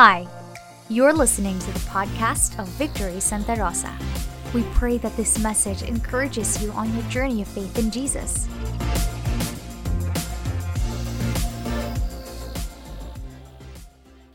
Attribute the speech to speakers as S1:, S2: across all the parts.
S1: Hi, you're listening to the podcast of Victory Santa Rosa. We pray that this message encourages you on your journey of faith in Jesus.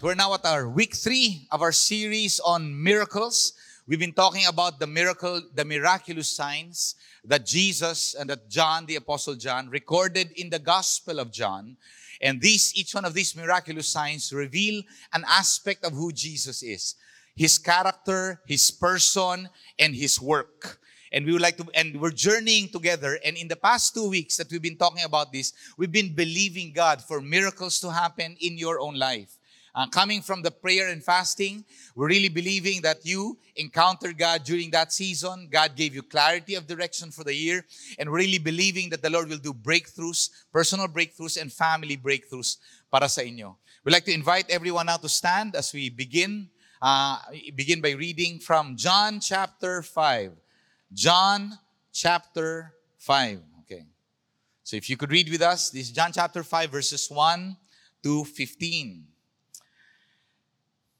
S2: We're now at our week three of our series on miracles. We've been talking about the miracle, the miraculous signs that Jesus and that John, the Apostle John, recorded in the Gospel of John. And these, each one of these miraculous signs reveal an aspect of who Jesus is. His character, his person, and his work. And we would like to, and we're journeying together. And in the past two weeks that we've been talking about this, we've been believing God for miracles to happen in your own life. Uh, coming from the prayer and fasting, we're really believing that you encountered God during that season. God gave you clarity of direction for the year. And we're really believing that the Lord will do breakthroughs, personal breakthroughs, and family breakthroughs para sa inyo. We'd like to invite everyone now to stand as we begin. Uh, begin by reading from John chapter 5. John chapter 5. Okay. So if you could read with us, this is John chapter 5, verses 1 to 15.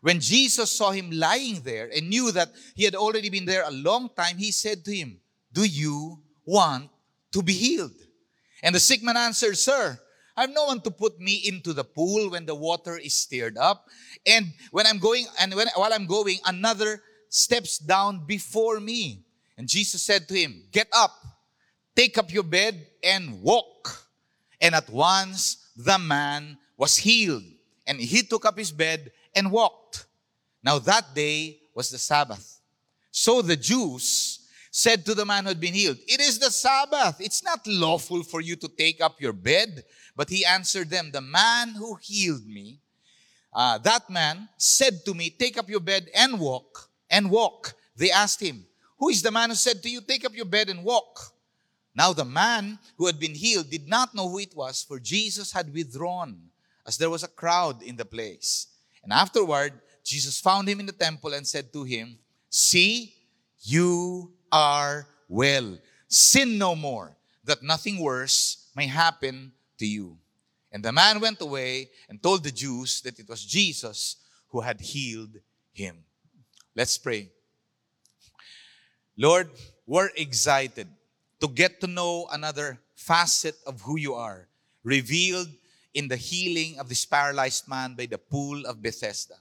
S2: When Jesus saw him lying there and knew that he had already been there a long time, he said to him, Do you want to be healed? And the sick man answered, Sir, I have no one to put me into the pool when the water is stirred up. And when I'm going, and when, while I'm going, another steps down before me. And Jesus said to him, Get up, take up your bed, and walk. And at once the man was healed. And he took up his bed and walked. Now that day was the Sabbath. So the Jews said to the man who had been healed, It is the Sabbath. It's not lawful for you to take up your bed. But he answered them, The man who healed me, uh, that man said to me, Take up your bed and walk, and walk. They asked him, Who is the man who said to you, Take up your bed and walk? Now the man who had been healed did not know who it was, for Jesus had withdrawn, as there was a crowd in the place. And afterward, Jesus found him in the temple and said to him, See, you are well. Sin no more, that nothing worse may happen to you. And the man went away and told the Jews that it was Jesus who had healed him. Let's pray. Lord, we're excited to get to know another facet of who you are, revealed in the healing of this paralyzed man by the pool of Bethesda.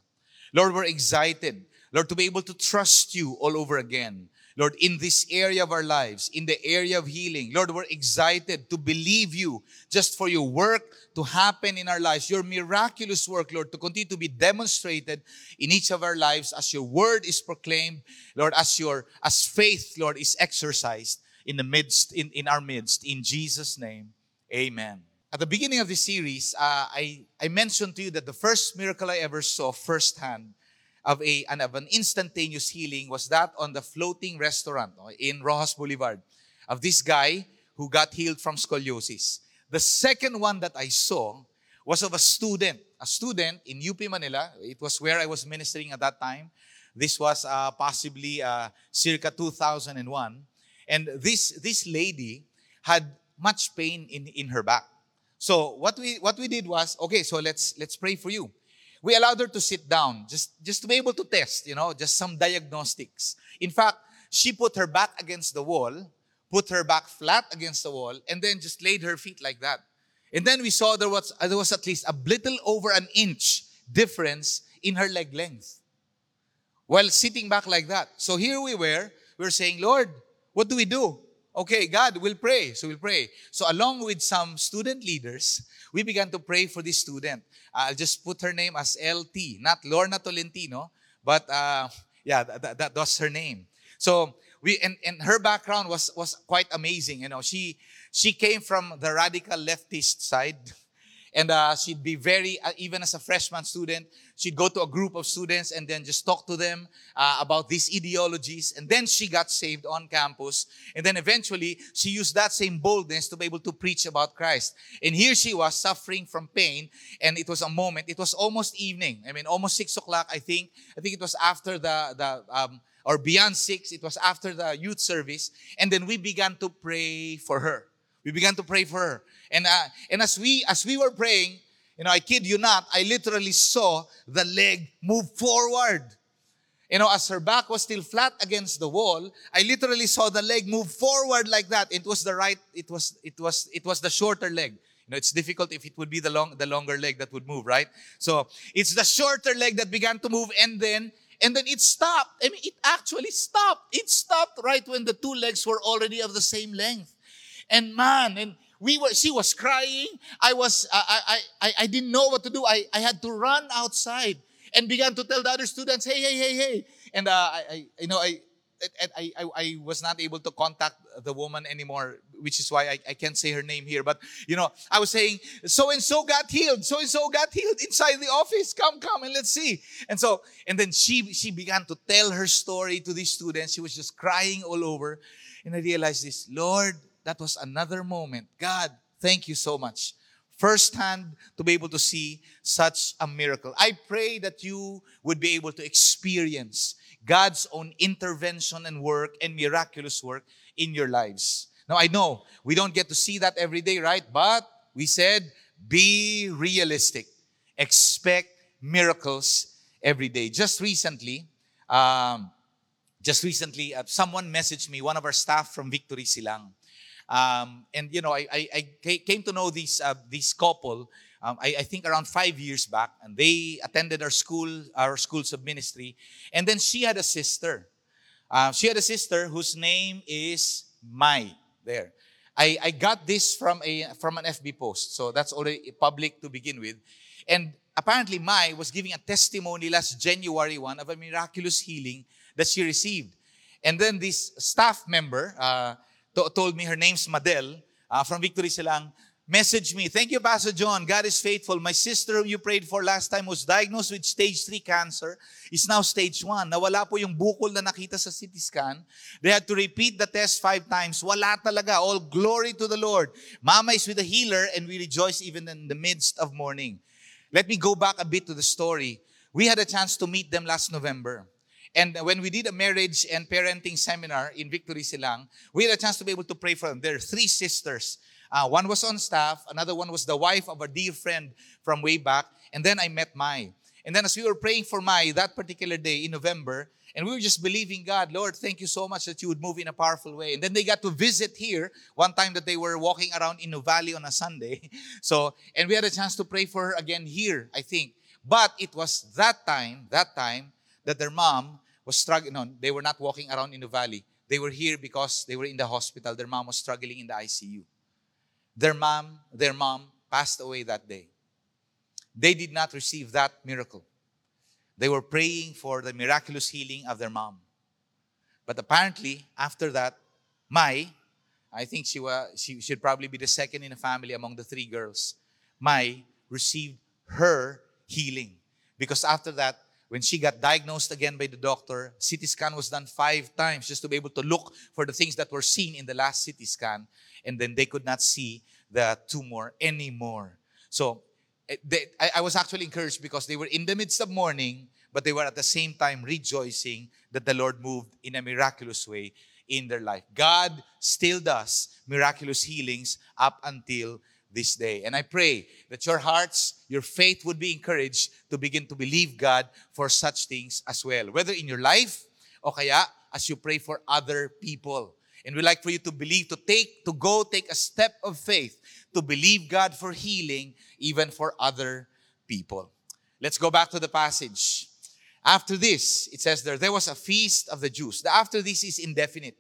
S2: Lord, we're excited, Lord, to be able to trust you all over again. Lord, in this area of our lives, in the area of healing, Lord, we're excited to believe you just for your work to happen in our lives, your miraculous work, Lord, to continue to be demonstrated in each of our lives as your word is proclaimed, Lord, as your as faith, Lord, is exercised in the midst, in, in our midst. In Jesus' name, amen. At the beginning of this series, uh, I, I mentioned to you that the first miracle I ever saw firsthand of, a, an, of an instantaneous healing was that on the floating restaurant in Roxas Boulevard of this guy who got healed from scoliosis. The second one that I saw was of a student, a student in UP Manila. It was where I was ministering at that time. This was uh, possibly uh, circa 2001. And this, this lady had much pain in, in her back. So what we what we did was okay. So let's let's pray for you. We allowed her to sit down just just to be able to test, you know, just some diagnostics. In fact, she put her back against the wall, put her back flat against the wall, and then just laid her feet like that. And then we saw there was there was at least a little over an inch difference in her leg length while sitting back like that. So here we were. We were saying, Lord, what do we do? Okay, God, we'll pray. So we'll pray. So along with some student leaders, we began to pray for this student. I'll just put her name as LT, not Lorna Tolentino, but uh, yeah, that, that, was her name. So we and, and her background was was quite amazing. You know, she she came from the radical leftist side, And uh, she'd be very, uh, even as a freshman student, she'd go to a group of students and then just talk to them uh, about these ideologies. And then she got saved on campus. And then eventually, she used that same boldness to be able to preach about Christ. And here she was suffering from pain. And it was a moment, it was almost evening. I mean, almost six o'clock, I think. I think it was after the, the um, or beyond six, it was after the youth service. And then we began to pray for her. We began to pray for her. And, uh, and as, we, as we were praying, you know, I kid you not, I literally saw the leg move forward. You know, as her back was still flat against the wall, I literally saw the leg move forward like that. It was the right, it was, it was, it was the shorter leg. You know, it's difficult if it would be the long, the longer leg that would move, right? So it's the shorter leg that began to move, and then, and then it stopped. I mean, it actually stopped. It stopped right when the two legs were already of the same length. And man, and we were, she was crying. I was, I, I, I, I didn't know what to do. I, I had to run outside and began to tell the other students, hey, hey, hey, hey. And uh, I, I, you know, I, I, I, I was not able to contact the woman anymore, which is why I, I can't say her name here. But, you know, I was saying, so and so got healed. So and so got healed inside the office. Come, come, and let's see. And so, and then she, she began to tell her story to these students. She was just crying all over. And I realized this, Lord, that was another moment. God, thank you so much. Firsthand to be able to see such a miracle. I pray that you would be able to experience God's own intervention and work and miraculous work in your lives. Now, I know we don't get to see that every day, right? But we said, be realistic. Expect miracles every day. Just recently, um, just recently, uh, someone messaged me, one of our staff from Victory Silang. Um, and you know, I, I, I, came to know this uh, this couple. Um, I, I, think around five years back, and they attended our school, our schools of ministry. And then she had a sister. Uh, she had a sister whose name is Mai. There, I, I got this from a from an FB post, so that's already public to begin with. And apparently, Mai was giving a testimony last January one of a miraculous healing that she received. And then this staff member, uh, to- told me her name's Madel uh, from Victory Silang. Message me. Thank you, Pastor John. God is faithful. My sister who you prayed for last time was diagnosed with stage 3 cancer. Is now stage 1. Nawala po yung bukol na nakita sa CT scan. They had to repeat the test five times. Wala talaga. All glory to the Lord. Mama is with a healer and we rejoice even in the midst of mourning. Let me go back a bit to the story. We had a chance to meet them last November. And when we did a marriage and parenting seminar in Victory Silang, we had a chance to be able to pray for them. There are three sisters. Uh, one was on staff, another one was the wife of a dear friend from way back, and then I met Mai. And then as we were praying for Mai that particular day in November, and we were just believing God, Lord, thank you so much that you would move in a powerful way. And then they got to visit here one time that they were walking around in a Valley on a Sunday. So, and we had a chance to pray for her again here, I think. But it was that time, that time, that their mom was struggling. No, they were not walking around in the valley. They were here because they were in the hospital. Their mom was struggling in the ICU. Their mom, their mom passed away that day. They did not receive that miracle. They were praying for the miraculous healing of their mom. But apparently, after that, Mai, I think she was she should probably be the second in the family among the three girls. Mai received her healing because after that when she got diagnosed again by the doctor, CT scan was done five times just to be able to look for the things that were seen in the last CT scan. And then they could not see the tumor anymore. So eh, they, I, I was actually encouraged because they were in the midst of mourning, but they were at the same time rejoicing that the Lord moved in a miraculous way in their life. God still does miraculous healings up until this day. And I pray that your hearts, your faith would be encouraged to begin to believe God for such things as well. Whether in your life o kaya as you pray for other people. And we like for you to believe, to take, to go take a step of faith to believe God for healing even for other people. Let's go back to the passage. After this, it says there, there was a feast of the Jews. The after this is indefinite.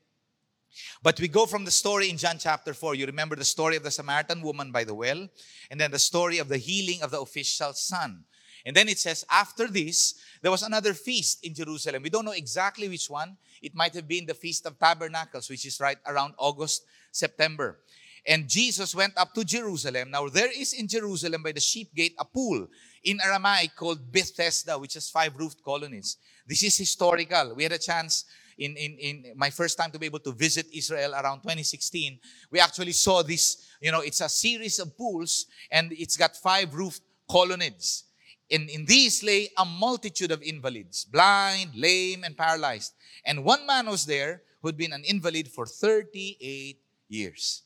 S2: But we go from the story in John chapter 4. You remember the story of the Samaritan woman by the well, and then the story of the healing of the official's son. And then it says, after this, there was another feast in Jerusalem. We don't know exactly which one. It might have been the Feast of Tabernacles, which is right around August, September. And Jesus went up to Jerusalem. Now, there is in Jerusalem by the sheep gate a pool in Aramaic called Bethesda, which has five roofed colonnades. This is historical. We had a chance in, in, in my first time to be able to visit Israel around 2016. We actually saw this, you know, it's a series of pools and it's got five roofed colonnades. In, in these lay a multitude of invalids, blind, lame, and paralyzed. And one man was there who had been an invalid for 38 years.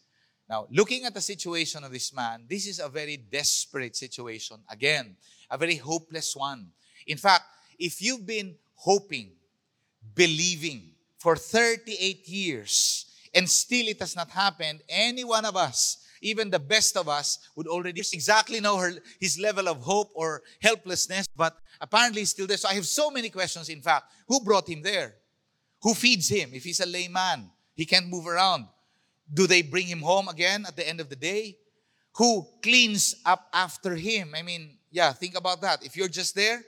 S2: Now, looking at the situation of this man, this is a very desperate situation. Again, a very hopeless one. In fact, if you've been hoping, believing for 38 years, and still it has not happened, any one of us, even the best of us, would already exactly know her, his level of hope or helplessness, but apparently he's still there. So I have so many questions, in fact. Who brought him there? Who feeds him? If he's a layman, he can't move around. Do they bring him home again at the end of the day? Who cleans up after him? I mean, yeah, think about that. If you're just there,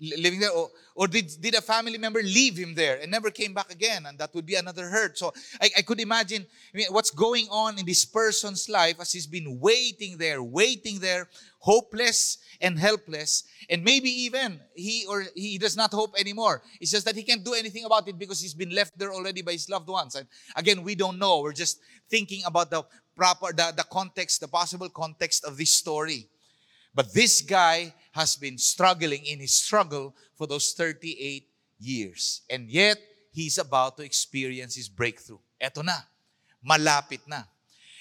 S2: living there, or, or did, did a family member leave him there and never came back again? And that would be another hurt. So I, I could imagine I mean, what's going on in this person's life as he's been waiting there, waiting there, hopeless and helpless. And maybe even he or he does not hope anymore. It's just that he can't do anything about it because he's been left there already by his loved ones. And again, we don't know. We're just thinking about the proper, the, the context, the possible context of this story. But this guy has been struggling in his struggle for those 38 years. And yet, he's about to experience his breakthrough. Eto na. Malapit na.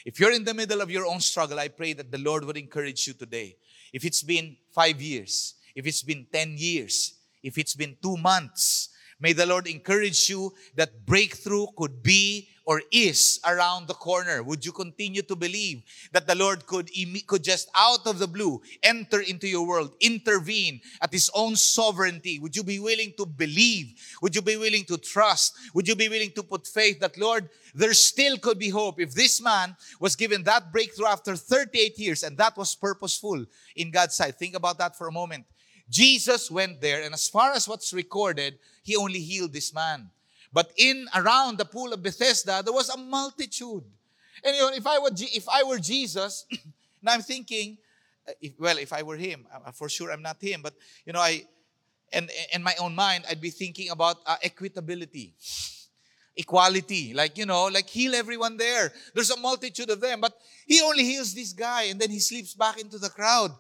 S2: If you're in the middle of your own struggle, I pray that the Lord would encourage you today. If it's been five years, if it's been 10 years, if it's been two months, may the Lord encourage you that breakthrough could be or is around the corner? Would you continue to believe that the Lord could, could just out of the blue enter into your world, intervene at His own sovereignty? Would you be willing to believe? Would you be willing to trust? Would you be willing to put faith that, Lord, there still could be hope if this man was given that breakthrough after 38 years and that was purposeful in God's sight? Think about that for a moment. Jesus went there, and as far as what's recorded, he only healed this man. But in around the pool of Bethesda, there was a multitude. And you know, if I were if I were Jesus, now I'm thinking, uh, if, well, if I were him, uh, for sure I'm not him. But you know, I and in my own mind, I'd be thinking about uh, equitability, equality. Like you know, like heal everyone there. There's a multitude of them, but he only heals this guy, and then he slips back into the crowd.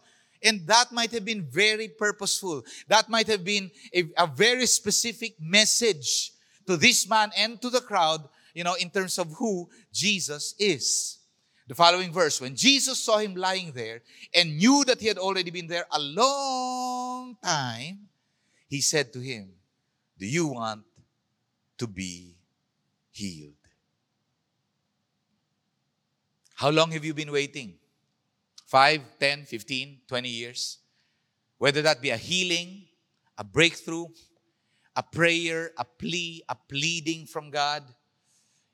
S2: And that might have been very purposeful. That might have been a, a very specific message to this man and to the crowd, you know, in terms of who Jesus is. The following verse When Jesus saw him lying there and knew that he had already been there a long time, he said to him, Do you want to be healed? How long have you been waiting? 5, 10, 15, 20 years? Whether that be a healing, a breakthrough, a prayer, a plea, a pleading from God.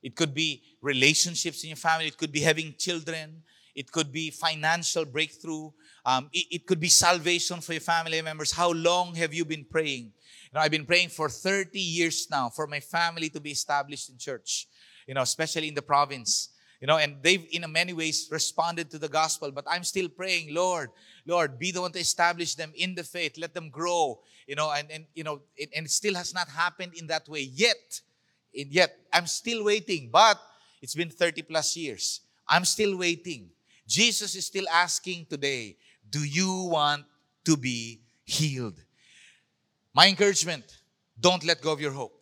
S2: It could be relationships in your family. It could be having children. It could be financial breakthrough. Um, it, it, could be salvation for your family members. How long have you been praying? You know, I've been praying for 30 years now for my family to be established in church, you know, especially in the province. You know, and they've in many ways responded to the gospel, but I'm still praying, Lord, Lord, be the one to establish them in the faith. Let them grow, you know, and, and you know, it, and it still has not happened in that way yet. And yet, I'm still waiting, but it's been 30 plus years. I'm still waiting. Jesus is still asking today, do you want to be healed? My encouragement, don't let go of your hope.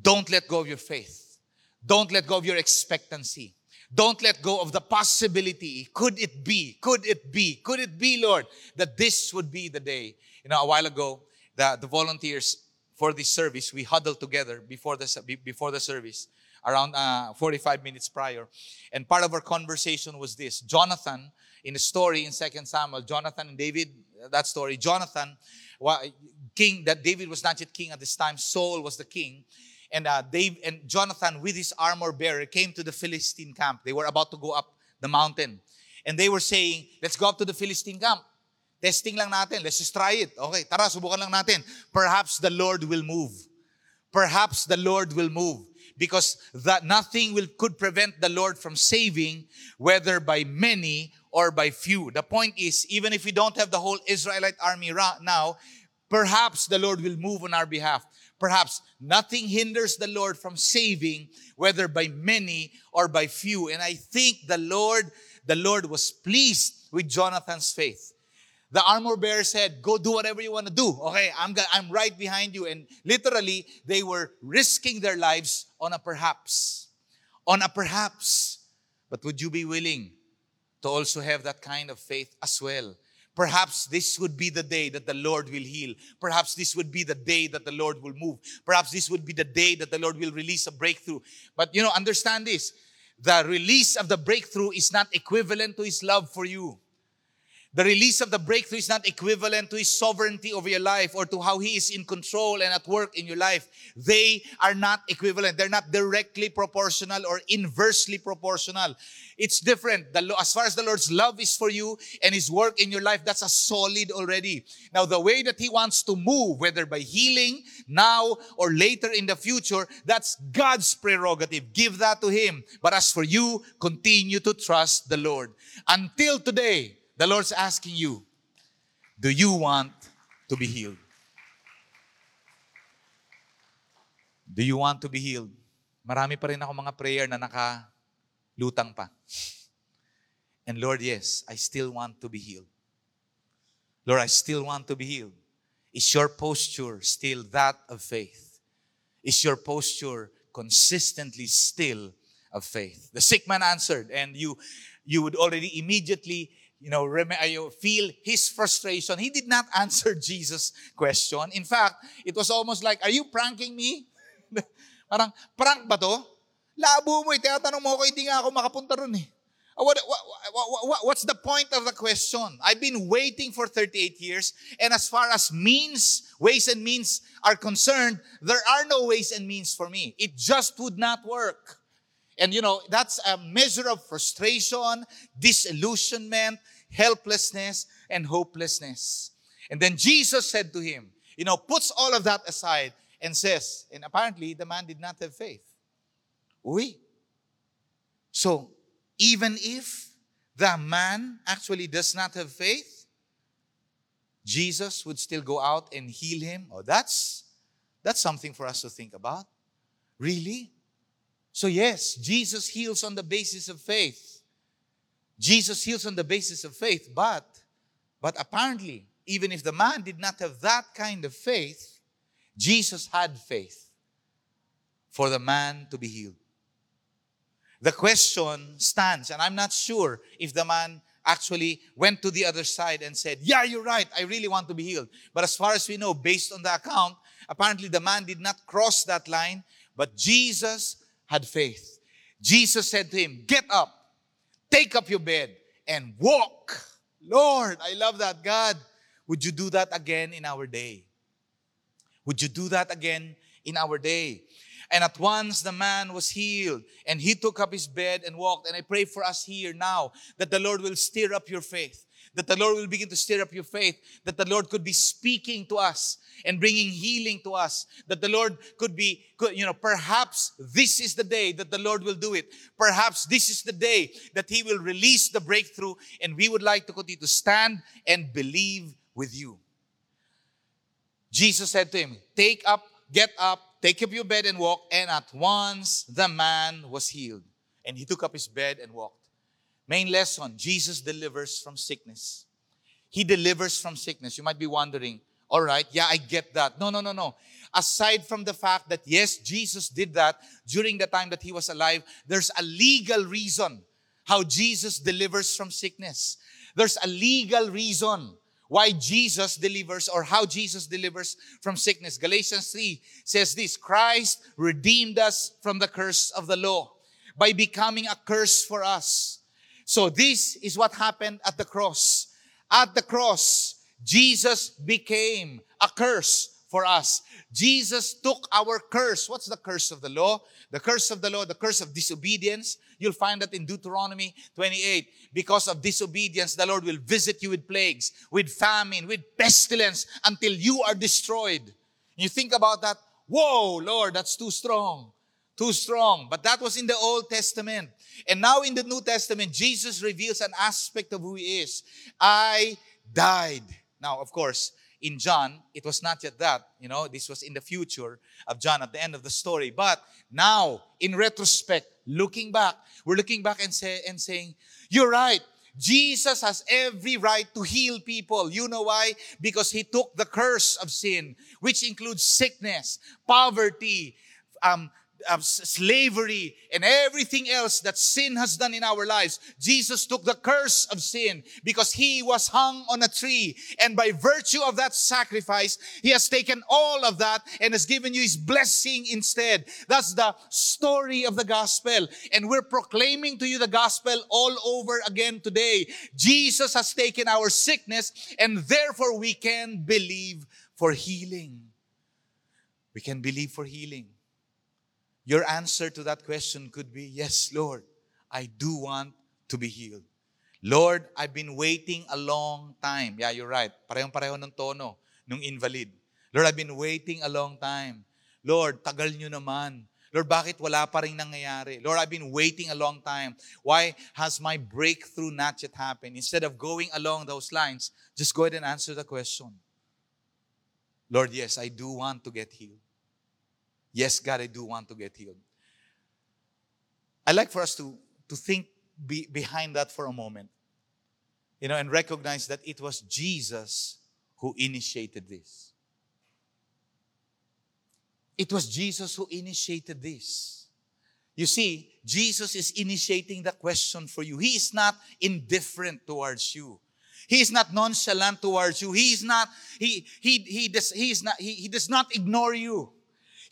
S2: Don't let go of your faith. Don't let go of your expectancy. Don't let go of the possibility. Could it be? Could it be? Could it be, Lord, that this would be the day? You know, a while ago, the, the volunteers for this service, we huddled together before the, before the service, around uh, 45 minutes prior. And part of our conversation was this Jonathan, in the story in 2 Samuel, Jonathan and David, that story, Jonathan, king, that David was not yet king at this time, Saul was the king and uh, Dave and Jonathan with his armor bearer came to the Philistine camp. They were about to go up the mountain. And they were saying, let's go up to the Philistine camp. Testing lang natin. Let's just try it. Okay, tara, subukan lang natin. Perhaps the Lord will move. Perhaps the Lord will move. because that nothing will could prevent the Lord from saving, whether by many or by few. The point is, even if we don't have the whole Israelite army ra- now, perhaps the Lord will move on our behalf. Perhaps nothing hinders the Lord from saving, whether by many or by few. And I think the Lord, the Lord was pleased with Jonathan's faith. The armor bearer said, Go do whatever you want to do. Okay, I'm, I'm right behind you. And literally, they were risking their lives on a perhaps. On a perhaps. But would you be willing to also have that kind of faith as well? Perhaps this would be the day that the Lord will heal. Perhaps this would be the day that the Lord will move. Perhaps this would be the day that the Lord will release a breakthrough. But you know, understand this the release of the breakthrough is not equivalent to His love for you. The release of the breakthrough is not equivalent to His sovereignty over your life or to how He is in control and at work in your life. They are not equivalent. They're not directly proportional or inversely proportional. It's different. The, as far as the Lord's love is for you and His work in your life, that's a solid already. Now, the way that He wants to move, whether by healing now or later in the future, that's God's prerogative. Give that to Him. But as for you, continue to trust the Lord. Until today, the Lord's asking you, do you want to be healed? Do you want to be healed? Marami pa rin ako mga prayer na nakalutang pa. And Lord, yes, I still want to be healed. Lord, I still want to be healed. Is your posture still that of faith? Is your posture consistently still of faith? The sick man answered, and you, you would already immediately you know, feel his frustration. He did not answer Jesus' question. In fact, it was almost like, are you pranking me? Parang, prank ba to? Labo mo eh. Tinatanong mo ako, hindi nga ako makapunta ron eh. Uh, what, what, what, what's the point of the question? I've been waiting for 38 years, and as far as means, ways and means are concerned, there are no ways and means for me. It just would not work. And you know, that's a measure of frustration, disillusionment, helplessness, and hopelessness. And then Jesus said to him, you know, puts all of that aside and says, and apparently the man did not have faith. Oui. So, even if the man actually does not have faith, Jesus would still go out and heal him. Oh, that's that's something for us to think about. Really? So, yes, Jesus heals on the basis of faith. Jesus heals on the basis of faith, but, but apparently, even if the man did not have that kind of faith, Jesus had faith for the man to be healed. The question stands, and I'm not sure if the man actually went to the other side and said, Yeah, you're right, I really want to be healed. But as far as we know, based on the account, apparently the man did not cross that line, but Jesus had faith. Jesus said to him, Get up, take up your bed, and walk. Lord, I love that. God, would you do that again in our day? Would you do that again in our day? And at once the man was healed, and he took up his bed and walked. And I pray for us here now that the Lord will stir up your faith that the Lord will begin to stir up your faith, that the Lord could be speaking to us and bringing healing to us, that the Lord could be, could, you know, perhaps this is the day that the Lord will do it. Perhaps this is the day that He will release the breakthrough, and we would like to continue to stand and believe with you. Jesus said to him, Take up, get up, take up your bed and walk. And at once the man was healed. And he took up his bed and walked. Main lesson Jesus delivers from sickness. He delivers from sickness. You might be wondering, all right, yeah, I get that. No, no, no, no. Aside from the fact that, yes, Jesus did that during the time that he was alive, there's a legal reason how Jesus delivers from sickness. There's a legal reason why Jesus delivers or how Jesus delivers from sickness. Galatians 3 says this Christ redeemed us from the curse of the law by becoming a curse for us. So this is what happened at the cross. At the cross, Jesus became a curse for us. Jesus took our curse. What's the curse of the law? The curse of the law, the curse of disobedience. You'll find that in Deuteronomy 28. Because of disobedience, the Lord will visit you with plagues, with famine, with pestilence until you are destroyed. You think about that. Whoa, Lord, that's too strong. Too strong. But that was in the Old Testament. And now in the New Testament, Jesus reveals an aspect of who he is. I died. Now, of course, in John, it was not yet that. You know, this was in the future of John at the end of the story. But now, in retrospect, looking back, we're looking back and, say, and saying, You're right. Jesus has every right to heal people. You know why? Because he took the curse of sin, which includes sickness, poverty, um, slavery and everything else that sin has done in our lives. Jesus took the curse of sin because he was hung on a tree. And by virtue of that sacrifice, he has taken all of that and has given you his blessing instead. That's the story of the gospel. And we're proclaiming to you the gospel all over again today. Jesus has taken our sickness and therefore we can believe for healing. We can believe for healing. Your answer to that question could be, Yes, Lord, I do want to be healed. Lord, I've been waiting a long time. Yeah, you're right. Parehong-pareho ng tono nung invalid. Lord, I've been waiting a long time. Lord, tagal nyo naman. Lord, bakit wala pa rin nangyayari? Lord, I've been waiting a long time. Why has my breakthrough not yet happened? Instead of going along those lines, just go ahead and answer the question. Lord, yes, I do want to get healed. Yes, God, I do want to get healed. I like for us to, to think be, behind that for a moment, you know, and recognize that it was Jesus who initiated this. It was Jesus who initiated this. You see, Jesus is initiating the question for you. He is not indifferent towards you. He is not nonchalant towards you. He is not, he, he, he, does, he, is not, he, he does not ignore you.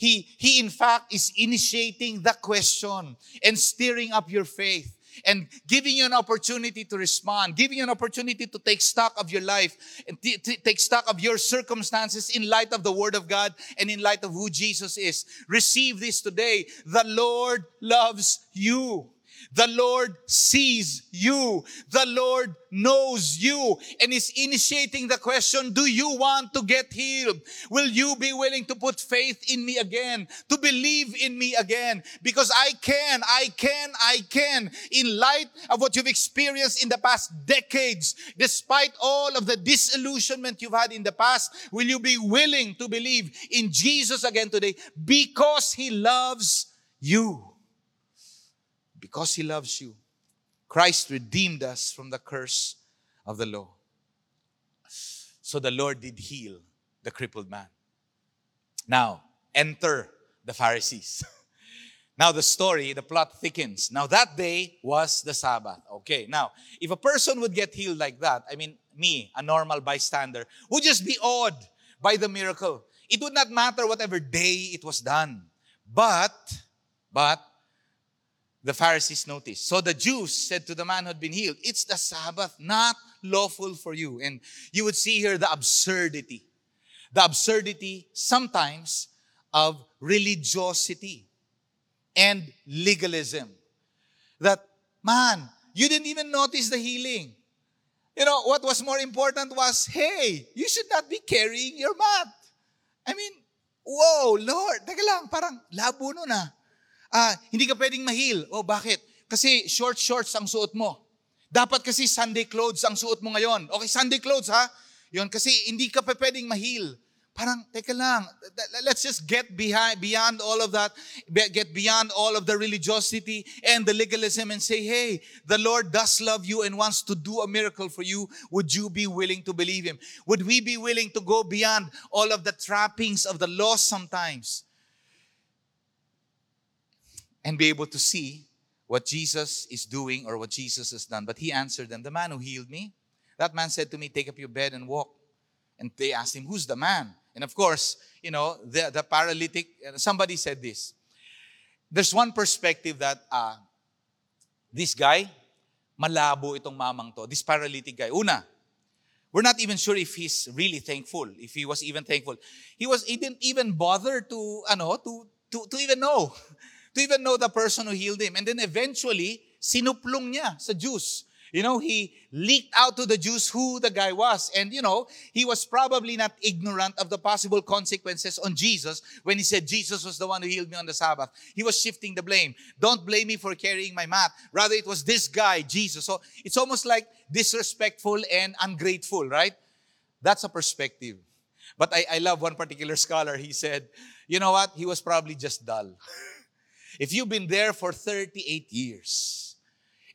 S2: He, he in fact is initiating the question and stirring up your faith and giving you an opportunity to respond, giving you an opportunity to take stock of your life and t- t- take stock of your circumstances in light of the Word of God and in light of who Jesus is. Receive this today. The Lord loves you. The Lord sees you. The Lord knows you and is initiating the question, do you want to get healed? Will you be willing to put faith in me again? To believe in me again? Because I can, I can, I can. In light of what you've experienced in the past decades, despite all of the disillusionment you've had in the past, will you be willing to believe in Jesus again today? Because He loves you because He loves you. Christ redeemed us from the curse of the law. So the Lord did heal the crippled man. Now, enter the Pharisees. now, the story, the plot thickens. Now, that day was the Sabbath. Okay, now, if a person would get healed like that, I mean, me, a normal bystander, would just be awed by the miracle. It would not matter whatever day it was done. But, but, the Pharisees noticed. So the Jews said to the man who had been healed, It's the Sabbath, not lawful for you. And you would see here the absurdity. The absurdity sometimes of religiosity and legalism. That, man, you didn't even notice the healing. You know, what was more important was, hey, you should not be carrying your mat. I mean, whoa, Lord, teka lang, parang labo nun ah ah, hindi ka pwedeng mahil. Oh, bakit? Kasi short shorts ang suot mo. Dapat kasi Sunday clothes ang suot mo ngayon. Okay, Sunday clothes ha? Yun, kasi hindi ka pa pwedeng mahil. Parang, teka lang, let's just get behind, beyond all of that, get beyond all of the religiosity and the legalism and say, hey, the Lord does love you and wants to do a miracle for you. Would you be willing to believe Him? Would we be willing to go beyond all of the trappings of the law sometimes? And be able to see what Jesus is doing or what Jesus has done. But he answered them, The man who healed me, that man said to me, Take up your bed and walk. And they asked him, Who's the man? And of course, you know, the, the paralytic, somebody said this. There's one perspective that uh, this guy, malabo itong mamang to, this paralytic guy. Una, we're not even sure if he's really thankful, if he was even thankful. He was he didn't even bother to ano to to, to even know to even know the person who healed him. And then eventually, sinuplong niya sa Jews you know, he leaked out to the Jews who the guy was. And, you know, he was probably not ignorant of the possible consequences on Jesus when he said Jesus was the one who healed me on the Sabbath. He was shifting the blame. Don't blame me for carrying my mat. Rather, it was this guy, Jesus. So it's almost like disrespectful and ungrateful, right? That's a perspective. But I, I love one particular scholar. He said, you know what? He was probably just dull. if you've been there for 38 years,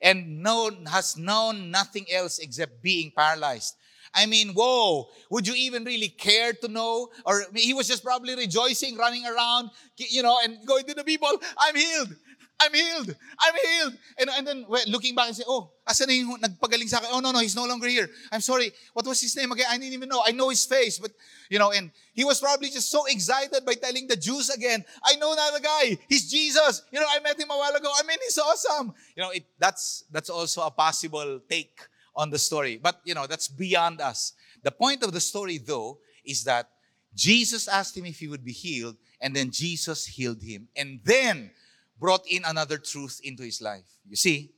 S2: and known, has known nothing else except being paralyzed. I mean, whoa, would you even really care to know? Or he was just probably rejoicing, running around, you know, and going to the people, I'm healed. I'm healed. I'm healed. And, and then well, looking back and say, oh, asa na yung nagpagaling sa akin? Oh, no, no, he's no longer here. I'm sorry. What was his name again? I didn't even know. I know his face. But, you know, and he was probably just so excited by telling the Jews again, I know now the guy. He's Jesus. You know, I met him a while ago. I mean, he's awesome. You know, it, that's, that's also a possible take on the story. But, you know, that's beyond us. The point of the story, though, is that Jesus asked him if he would be healed, and then Jesus healed him. And then, brought in another truth into his life. You see,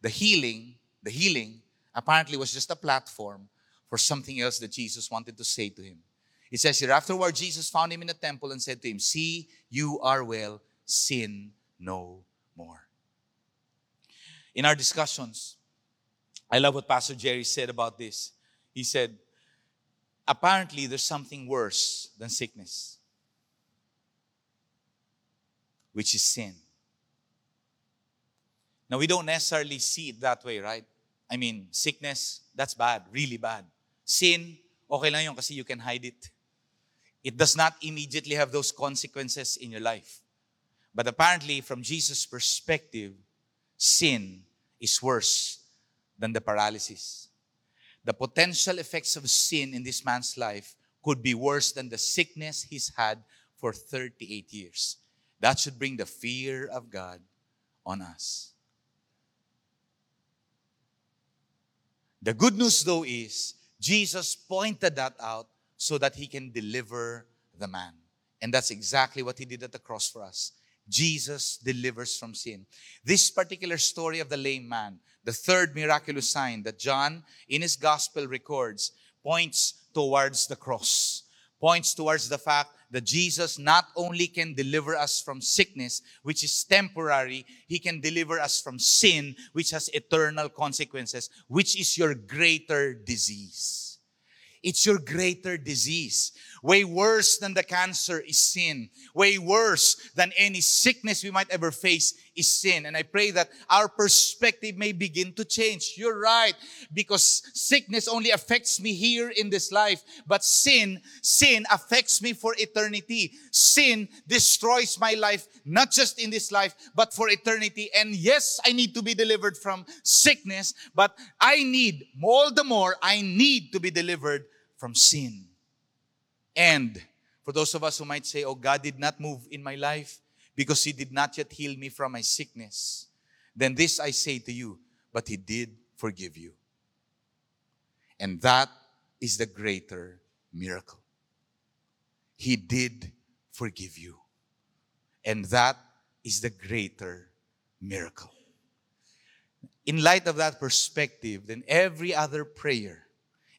S2: the healing, the healing apparently was just a platform for something else that Jesus wanted to say to him. It says here, afterward, Jesus found him in the temple and said to him, See, you are well, sin no more. In our discussions, I love what Pastor Jerry said about this. He said, Apparently, there's something worse than sickness, which is sin. Now, we don't necessarily see it that way, right? I mean, sickness, that's bad, really bad. Sin, okay lang kasi you can hide it. It does not immediately have those consequences in your life. But apparently, from Jesus' perspective, sin is worse than the paralysis. The potential effects of sin in this man's life could be worse than the sickness he's had for 38 years. That should bring the fear of God on us. The good news, though, is Jesus pointed that out so that he can deliver the man. And that's exactly what he did at the cross for us. Jesus delivers from sin. This particular story of the lame man, the third miraculous sign that John in his gospel records, points towards the cross, points towards the fact that Jesus not only can deliver us from sickness, which is temporary, He can deliver us from sin, which has eternal consequences, which is your greater disease. It's your greater disease. Way worse than the cancer is sin. Way worse than any sickness we might ever face is sin. And I pray that our perspective may begin to change. You're right. Because sickness only affects me here in this life. But sin, sin affects me for eternity. Sin destroys my life, not just in this life, but for eternity. And yes, I need to be delivered from sickness, but I need, all the more, I need to be delivered from sin. And for those of us who might say, Oh, God did not move in my life because He did not yet heal me from my sickness, then this I say to you, but He did forgive you. And that is the greater miracle. He did forgive you. And that is the greater miracle. In light of that perspective, then every other prayer,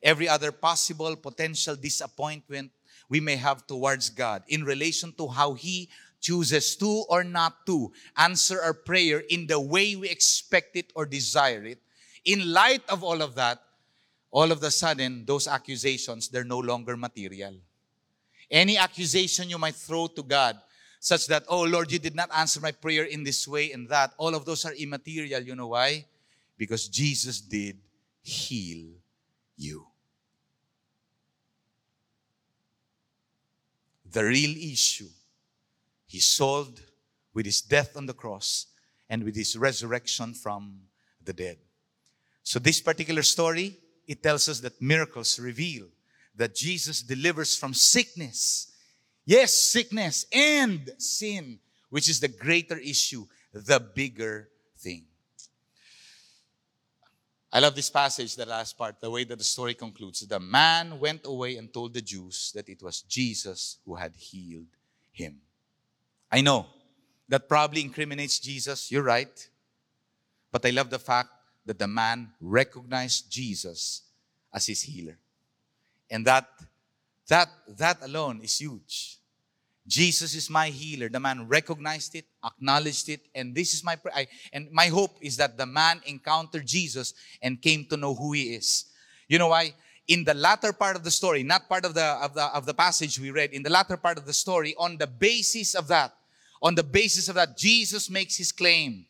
S2: every other possible potential disappointment we may have towards God in relation to how He chooses to or not to answer our prayer in the way we expect it or desire it, in light of all of that, all of the sudden, those accusations, they're no longer material. Any accusation you might throw to God, such that, oh Lord, you did not answer my prayer in this way and that, all of those are immaterial. You know why? Because Jesus did heal you. The real issue he solved with his death on the cross and with his resurrection from the dead. So this particular story, it tells us that miracles reveal that Jesus delivers from sickness. Yes, sickness and sin, which is the greater issue, the bigger thing. I love this passage, the last part, the way that the story concludes. The man went away and told the Jews that it was Jesus who had healed him. I know that probably incriminates Jesus. You're right. But I love the fact that the man recognized Jesus as his healer. And that, that, that alone is huge. Jesus is my healer. The man recognized it, acknowledged it, and this is my I, and my hope is that the man encountered Jesus and came to know who he is. You know why? In the latter part of the story, not part of the of the of the passage we read, in the latter part of the story, on the basis of that, on the basis of that, Jesus makes his claim.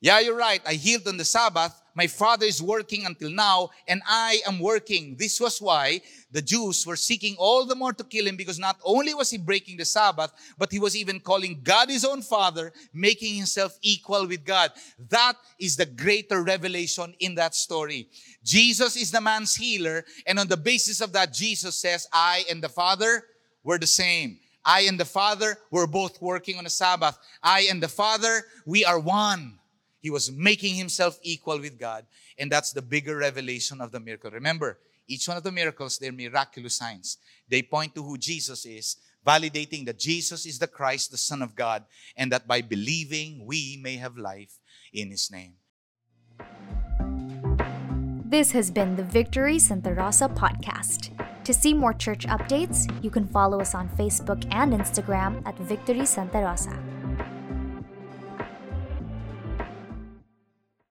S2: Yeah, you're right. I healed on the Sabbath, my father is working until now, and I am working. This was why the Jews were seeking all the more to kill him because not only was he breaking the Sabbath, but he was even calling God his own father, making himself equal with God. That is the greater revelation in that story. Jesus is the man's healer, and on the basis of that, Jesus says, I and the Father were the same. I and the Father were both working on the Sabbath. I and the Father, we are one. He was making himself equal with God. And that's the bigger revelation of the miracle. Remember, each one of the miracles, they're miraculous signs. They point to who Jesus is, validating that Jesus is the Christ, the Son of God, and that by believing, we may have life in His name.
S1: This has been the Victory Santa Rosa podcast. To see more church updates, you can follow us on Facebook and Instagram at Victory Santa Rosa.